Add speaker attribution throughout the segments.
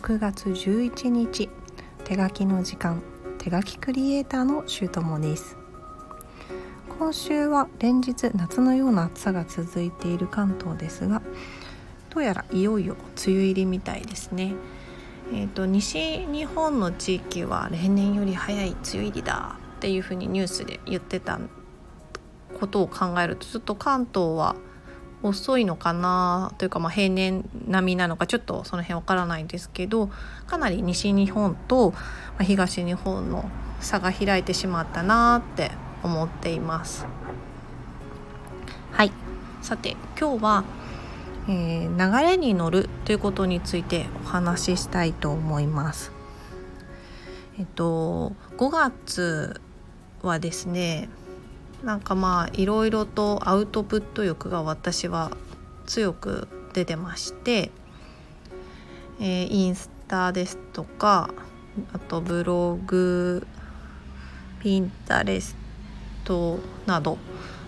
Speaker 1: 6月11日手書きの時間手書きクリエイターのシュートモです。今週は連日夏のような暑さが続いている関東ですがどうやらいよいよ梅雨入りみたいですね。えーと、西日本の地域は例年より早い梅雨入りだっていうふうにニュースで言ってたことを考えるとちょっと関東は遅いのかなというか、まあ、平年並みなのかちょっとその辺わからないんですけどかなり西日本と東日本の差が開いてしまったなって思っています。はいさて今日は、えー、流れに乗るということについてお話ししたいと思います。えっと5月はですねなんかまあいろいろとアウトプット欲が私は強く出てまして、えー、インスタですとかあとブログピンタレストなど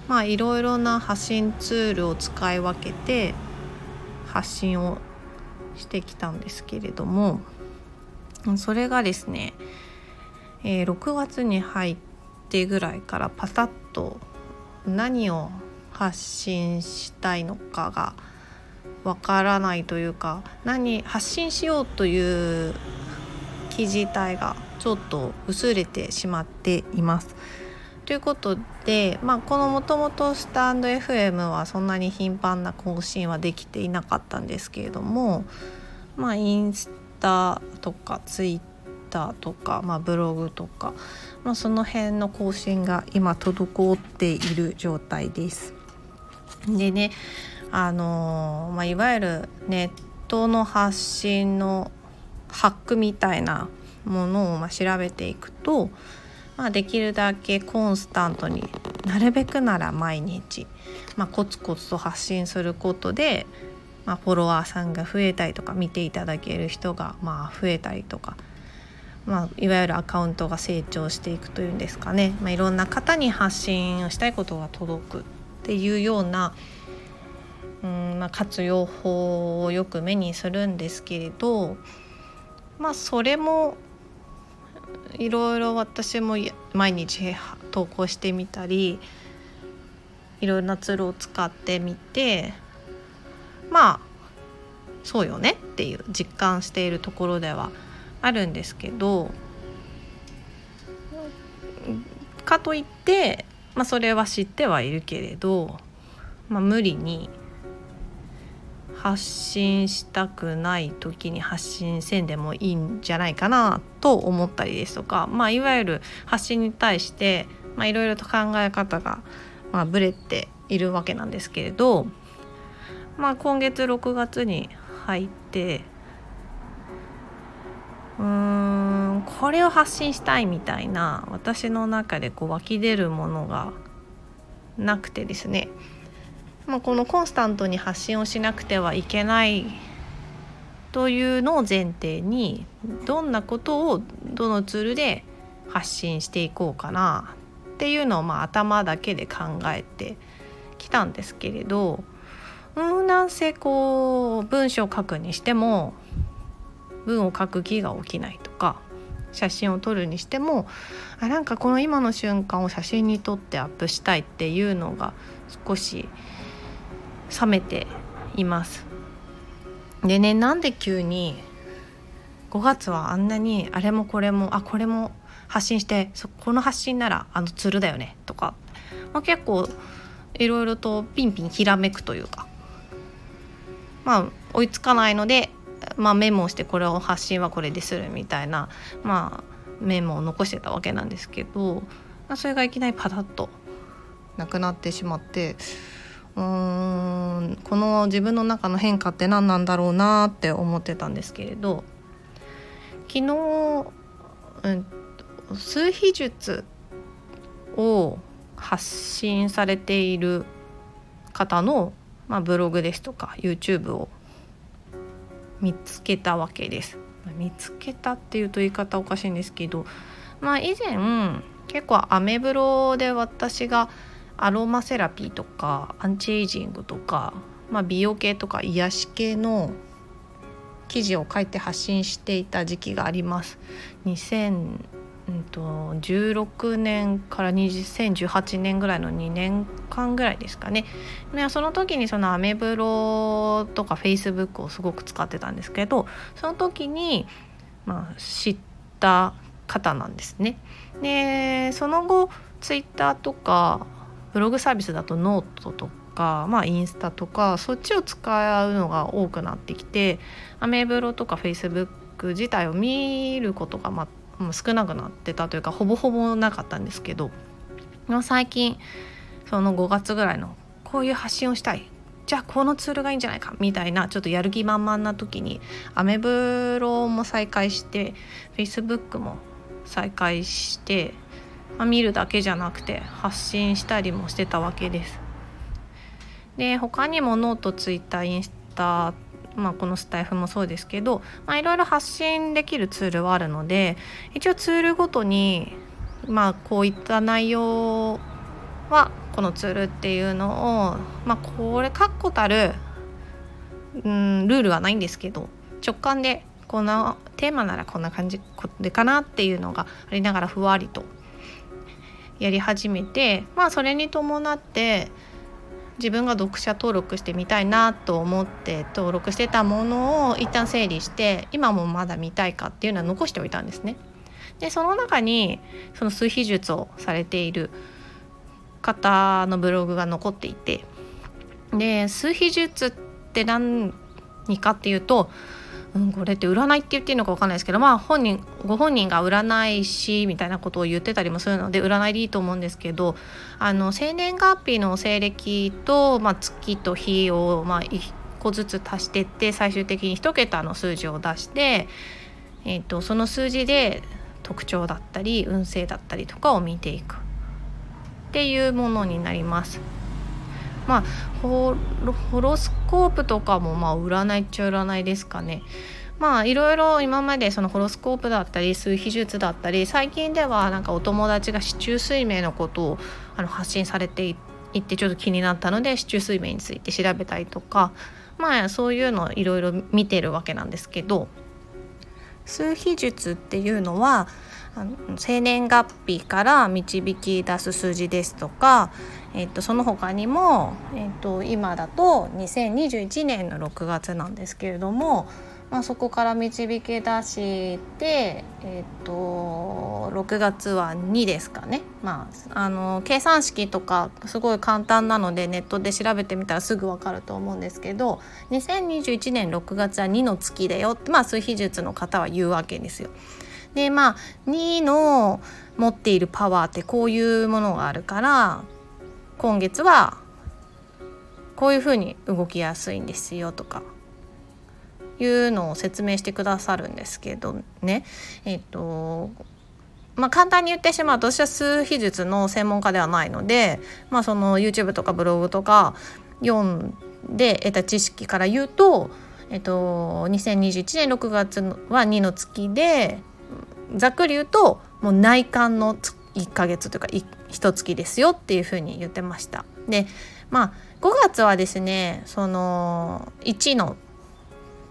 Speaker 1: まあいろいろな発信ツールを使い分けて発信をしてきたんですけれどもそれがですね、えー、6月に入ってぐらいからパタッと何を発信したいのかがわからないというか何発信しようという記事体がちょっと薄れてしまっています。ということで、まあ、このもともとスタンド FM はそんなに頻繁な更新はできていなかったんですけれども、まあ、インスタとかツイッターとか、まあ、ブログとか、まあ、その辺の更新が今滞っている状態です。でねあの、まあ、いわゆるネットの発信のハックみたいなものをま調べていくと、まあ、できるだけコンスタントになるべくなら毎日、まあ、コツコツと発信することで、まあ、フォロワーさんが増えたりとか見ていただける人がまあ増えたりとかまあ、いわゆるアカウントが成長していくというんですかね、まあ、いろんな方に発信したいことが届くっていうような、うんまあ、活用法をよく目にするんですけれどまあそれもいろいろ私も毎日投稿してみたりいろんなツールを使ってみてまあそうよねっていう実感しているところではあるんですけどかといって、まあ、それは知ってはいるけれど、まあ、無理に発信したくない時に発信せんでもいいんじゃないかなと思ったりですとか、まあ、いわゆる発信に対していろいろと考え方が、まあ、ブレているわけなんですけれど、まあ、今月6月に入ってうーんこれを発信したいみたいな私の中でこう湧き出るものがなくてですね、まあ、このコンスタントに発信をしなくてはいけないというのを前提にどんなことをどのツールで発信していこうかなっていうのをまあ頭だけで考えてきたんですけれどうんなんせこう文章を書くにしても文を書く気が起きないとか写真を撮るにしてもあなんかこの今の瞬間を写真に撮ってアップしたいっていうのが少し冷めています。でねなんで急に5月はあんなにあれもこれもあこれも発信してそこの発信ならあのツールだよねとか、まあ、結構いろいろとピンピンひらめくというかまあ追いつかないのでまあ、メモをしてこれを発信はこれでするみたいな、まあ、メモを残してたわけなんですけどまあそれがいきなりパタッとなくなってしまってうーんこの自分の中の変化って何なんだろうなって思ってたんですけれど昨日、うん、数秘術を発信されている方の、まあ、ブログですとか YouTube を見つけたわけです。見つけたっていうと言い方おかしいんですけどまあ以前結構アメブロで私がアロマセラピーとかアンチエイジングとか、まあ、美容系とか癒し系の記事を書いて発信していた時期があります。うんと、16年から2018年ぐらいの2年間ぐらいですかねでその時にそのアメブロとかフェイスブックをすごく使ってたんですけどその時に、まあ、知った方なんですね。でその後ツイッターとかブログサービスだとノートとか、まあ、インスタとかそっちを使うのが多くなってきてアメブロとかフェイスブック自体を見ることがま少なくなってたというかほぼほぼなかったんですけど最近その5月ぐらいのこういう発信をしたいじゃあこのツールがいいんじゃないかみたいなちょっとやる気満々な時にアメブロも再開してフェイスブックも再開して、まあ、見るだけじゃなくて発信したりもしてたわけです。で他にもノートツイッターインスタまあ、このスタイフもそうですけど、まあ、いろいろ発信できるツールはあるので一応ツールごとに、まあ、こういった内容はこのツールっていうのを、まあ、これ確固たる、うん、ルールはないんですけど直感でこんなテーマならこんな感じでかなっていうのがありながらふわりとやり始めてまあそれに伴って自分が読者登録してみたいなと思って登録してたものを一旦整理して今もまだ見たいかっていうのは残しておいたんですね。でその中にその数秘術をされている方のブログが残っていてで数秘術って何かっていうとうん、これって占いって言っていいのか分かんないですけどまあ本人ご本人が占い師みたいなことを言ってたりもするので占いでいいと思うんですけどあの生年月日の西暦と、まあ、月と日を、まあ、1個ずつ足してって最終的に1桁の数字を出して、えーと、その数字で特徴だったり運勢だったりとかを見ていくっていうものになります。まあホロスコープとかもまあ占いっちゃ占いですかね。まあいろいろ今までそのホロスコープだったり数秘術だったり最近ではなんかお友達が市中水明のことをあの発信されていってちょっと気になったので市中水明について調べたりとかまあそういうのいろいろ見てるわけなんですけど数秘術っていうのは生年月日から導き出す数字ですとか、えっと、その他にも、えっと、今だと2021年の6月なんですけれども、まあ、そこから導き出して、えっと、6月は2ですかね、まあ、あの計算式とかすごい簡単なのでネットで調べてみたらすぐ分かると思うんですけど2021年6月は2の月だよって、まあ、数秘術の方は言うわけですよ。でまあ2の持っているパワーってこういうものがあるから今月はこういうふうに動きやすいんですよとかいうのを説明してくださるんですけどね。えっとまあ、簡単に言ってしまうと私は数秘術の専門家ではないので、まあ、その YouTube とかブログとか読んで得た知識から言うと、えっと、2021年6月は2の月でざっくり言うともう内観の1ヶ月というか1月ですよっていうふうに言ってました。でまあ5月はですねその1の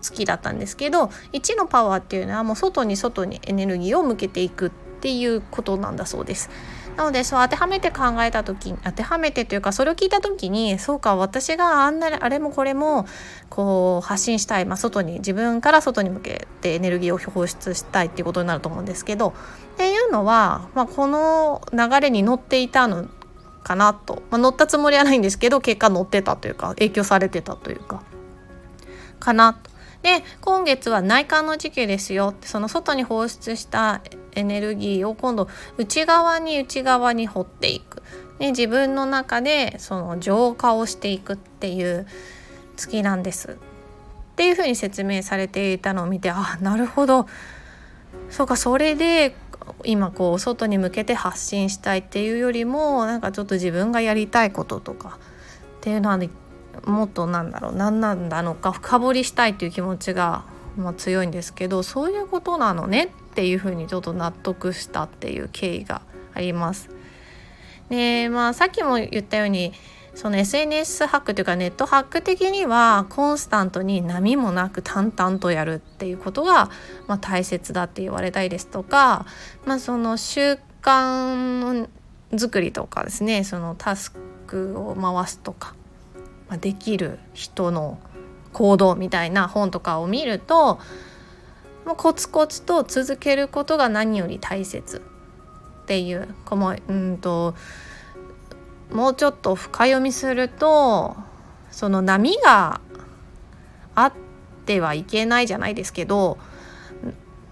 Speaker 1: 月だったんですけど1のパワーっていうのはもう外に外にエネルギーを向けていくっていうことなんだそうです。なのでそう当てはめて考えた時当てはめてというかそれを聞いた時にそうか私があんなあれもこれもこう発信したい、まあ、外に自分から外に向けてエネルギーを放出したいっていうことになると思うんですけどっていうのは、まあ、この流れに乗っていたのかなと、まあ、乗ったつもりはないんですけど結果乗ってたというか影響されてたというかかなと。で今月は内観の時期ですよってその外に放出したエネルギーを今度内側に内側に掘っていく、ね、自分の中でその浄化をしていくっていう月なんです。っていうふうに説明されていたのを見てあなるほど。そうかそれで今こう外に向けて発信したいっていうよりもなんかちょっと自分がやりたいこととかっていうのはもっとなんだろう何なんだのか深掘りしたいっていう気持ちが、まあ、強いんですけどそういうことなのねっていうふうにちょっと納得したっていう経緯があります。でまあさっきも言ったようにその SNS ハックというかネットハック的にはコンスタントに波もなく淡々とやるっていうことが、まあ、大切だって言われたりですとか、まあ、その習慣作りとかですねそのタスクを回すとか、まあ、できる人の行動みたいな本とかを見るともうコツコツと続けることが何より大切っていうこのうんともうちょっと深読みするとその波があってはいけないじゃないですけど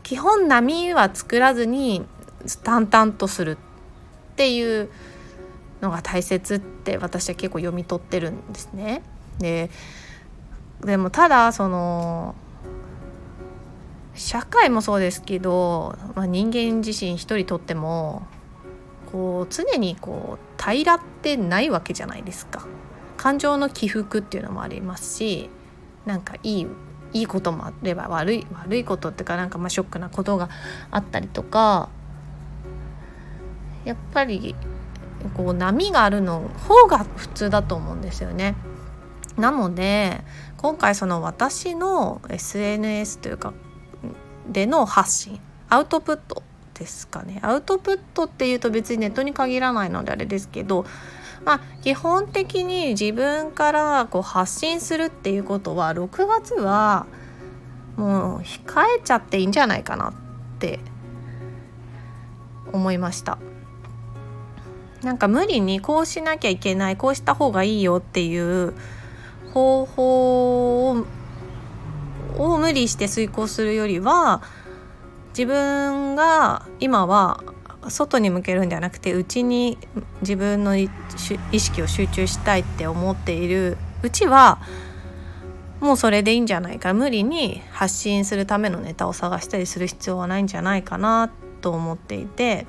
Speaker 1: 基本波は作らずに淡々とするっていうのが大切って私は結構読み取ってるんですね。ででもただその社会もそうですけど、まあ、人間自身一人とってもこう常にこう平らってないわけじゃないですか。感情の起伏っていうのもありますしなんかいいいいこともあれば悪い悪いことっていうかなんかまあショックなことがあったりとかやっぱりこう波があるの方が普通だと思うんですよね。なので今回その私の SNS というかでの発信アウトプットですかね。アウトプットっていうと別にネットに限らないのであれですけどまあ基本的に自分からこう発信するっていうことは6月はもう控えちゃっていいんじゃないかなって思いました。なんか無理にこうしなきゃいけないこうした方がいいよっていう方法をを無理して遂行するよりは自分が今は外に向けるんじゃなくて内に自分の意識を集中したいって思っている。うちはもうそれでいいんじゃないか。無理に発信するためのネタを探したりする必要はないんじゃないかなと思っていて。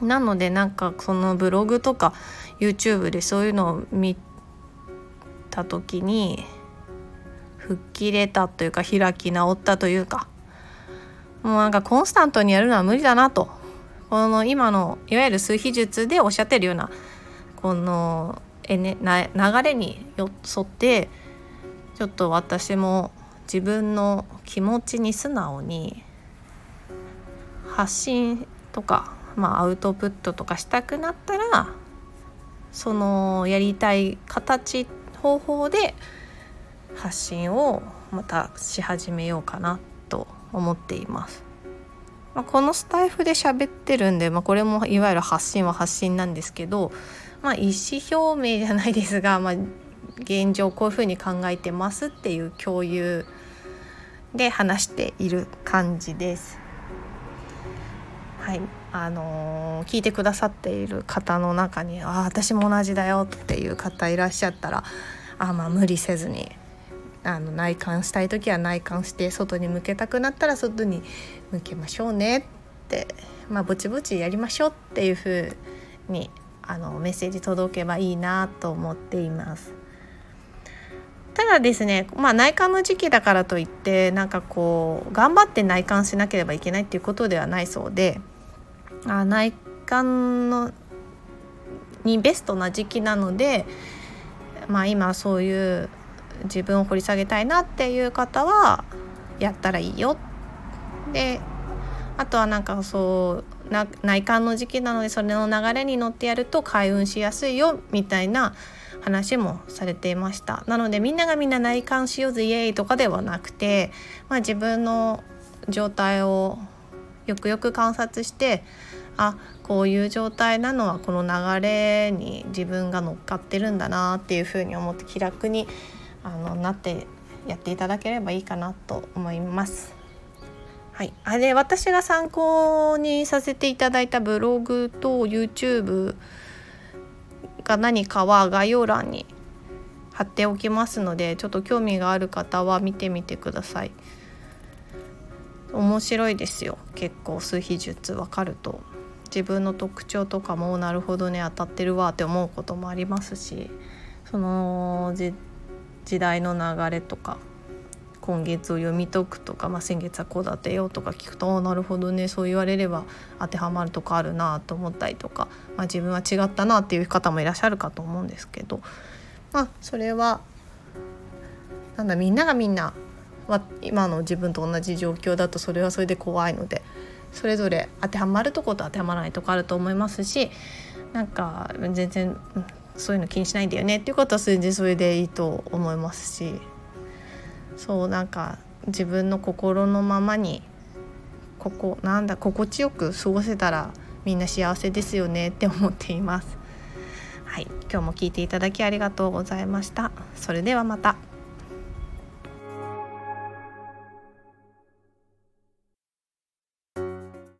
Speaker 1: なのでなんかそのブログとか YouTube でそういうのを見た時に吹っ切れたというか開き直ったというか。もうなんかコンスタントにやるのは無理だなと。この今のいわゆる数秘術でおっしゃってるようなこのえ、ね、流れに沿ってちょっと私も自分の気持ちに素直に発信とか、まあ、アウトプットとかしたくなったらそのやりたい形方法で発信をまたし始めようかなと思っています。まあ、このスタイフで喋ってるんで、まあ、これもいわゆる発信は発信なんですけど、まあ、意思表明じゃないですが、まあ、現状こういうふうに考えてますっていう共有で話している感じです。はい、あのー、聞いてくださっている方の中に「ああ私も同じだよ」っていう方いらっしゃったらあまあ無理せずにあの内観したい時は内観して外に向けたくなったら外に向けましょうねってまあぼちぼちやりましょうっていう風にあのメッセージ届けばいいなと思っています。ただですね、まあ、内観の時期だからといってなんかこう頑張って内観しなければいけないっていうことではないそうであ内観のにベストな時期なので、まあ、今そういう自分を掘り下げたいなっていう方はやったらいいよ。であとはなんかそうな内観の時期なのでそれの流れに乗ってやると開運しやすいよみたいな話もされていました。なのでみんながみんな内観しようぜイエーイとかではなくて、まあ、自分の状態をよくよく観察してあこういう状態なのはこの流れに自分が乗っかってるんだなっていうふうに思って気楽にあのなってやっていただければいいかなと思います。はい、あれ私が参考にさせていただいたブログと YouTube が何かは概要欄に貼っておきますのでちょっと興味がある方は見てみてください。面白いですよ結構数秘術わかると自分の特徴とかもなるほどね当たってるわって思うこともありますしその時代の流れとか今月を読み解くとか、まあ、先月はこうだったよとか聞くとあなるほどねそう言われれば当てはまるとこあるなと思ったりとか、まあ、自分は違ったなっていう方もいらっしゃるかと思うんですけどまあそれはなんだみんながみんなは今の自分と同じ状況だとそれはそれで怖いのでそれぞれ当てはまるとこと当てはまらないとこあると思いますしなんか全然そういうの気にしないんだよねっていうことは全然それでいいと思いますしそうなんか自分の心のままにここなんだ心地よく過ごせたらみんな幸せですよねって思っています。はい、今日も聞いていただきありがとうございました。それではまた。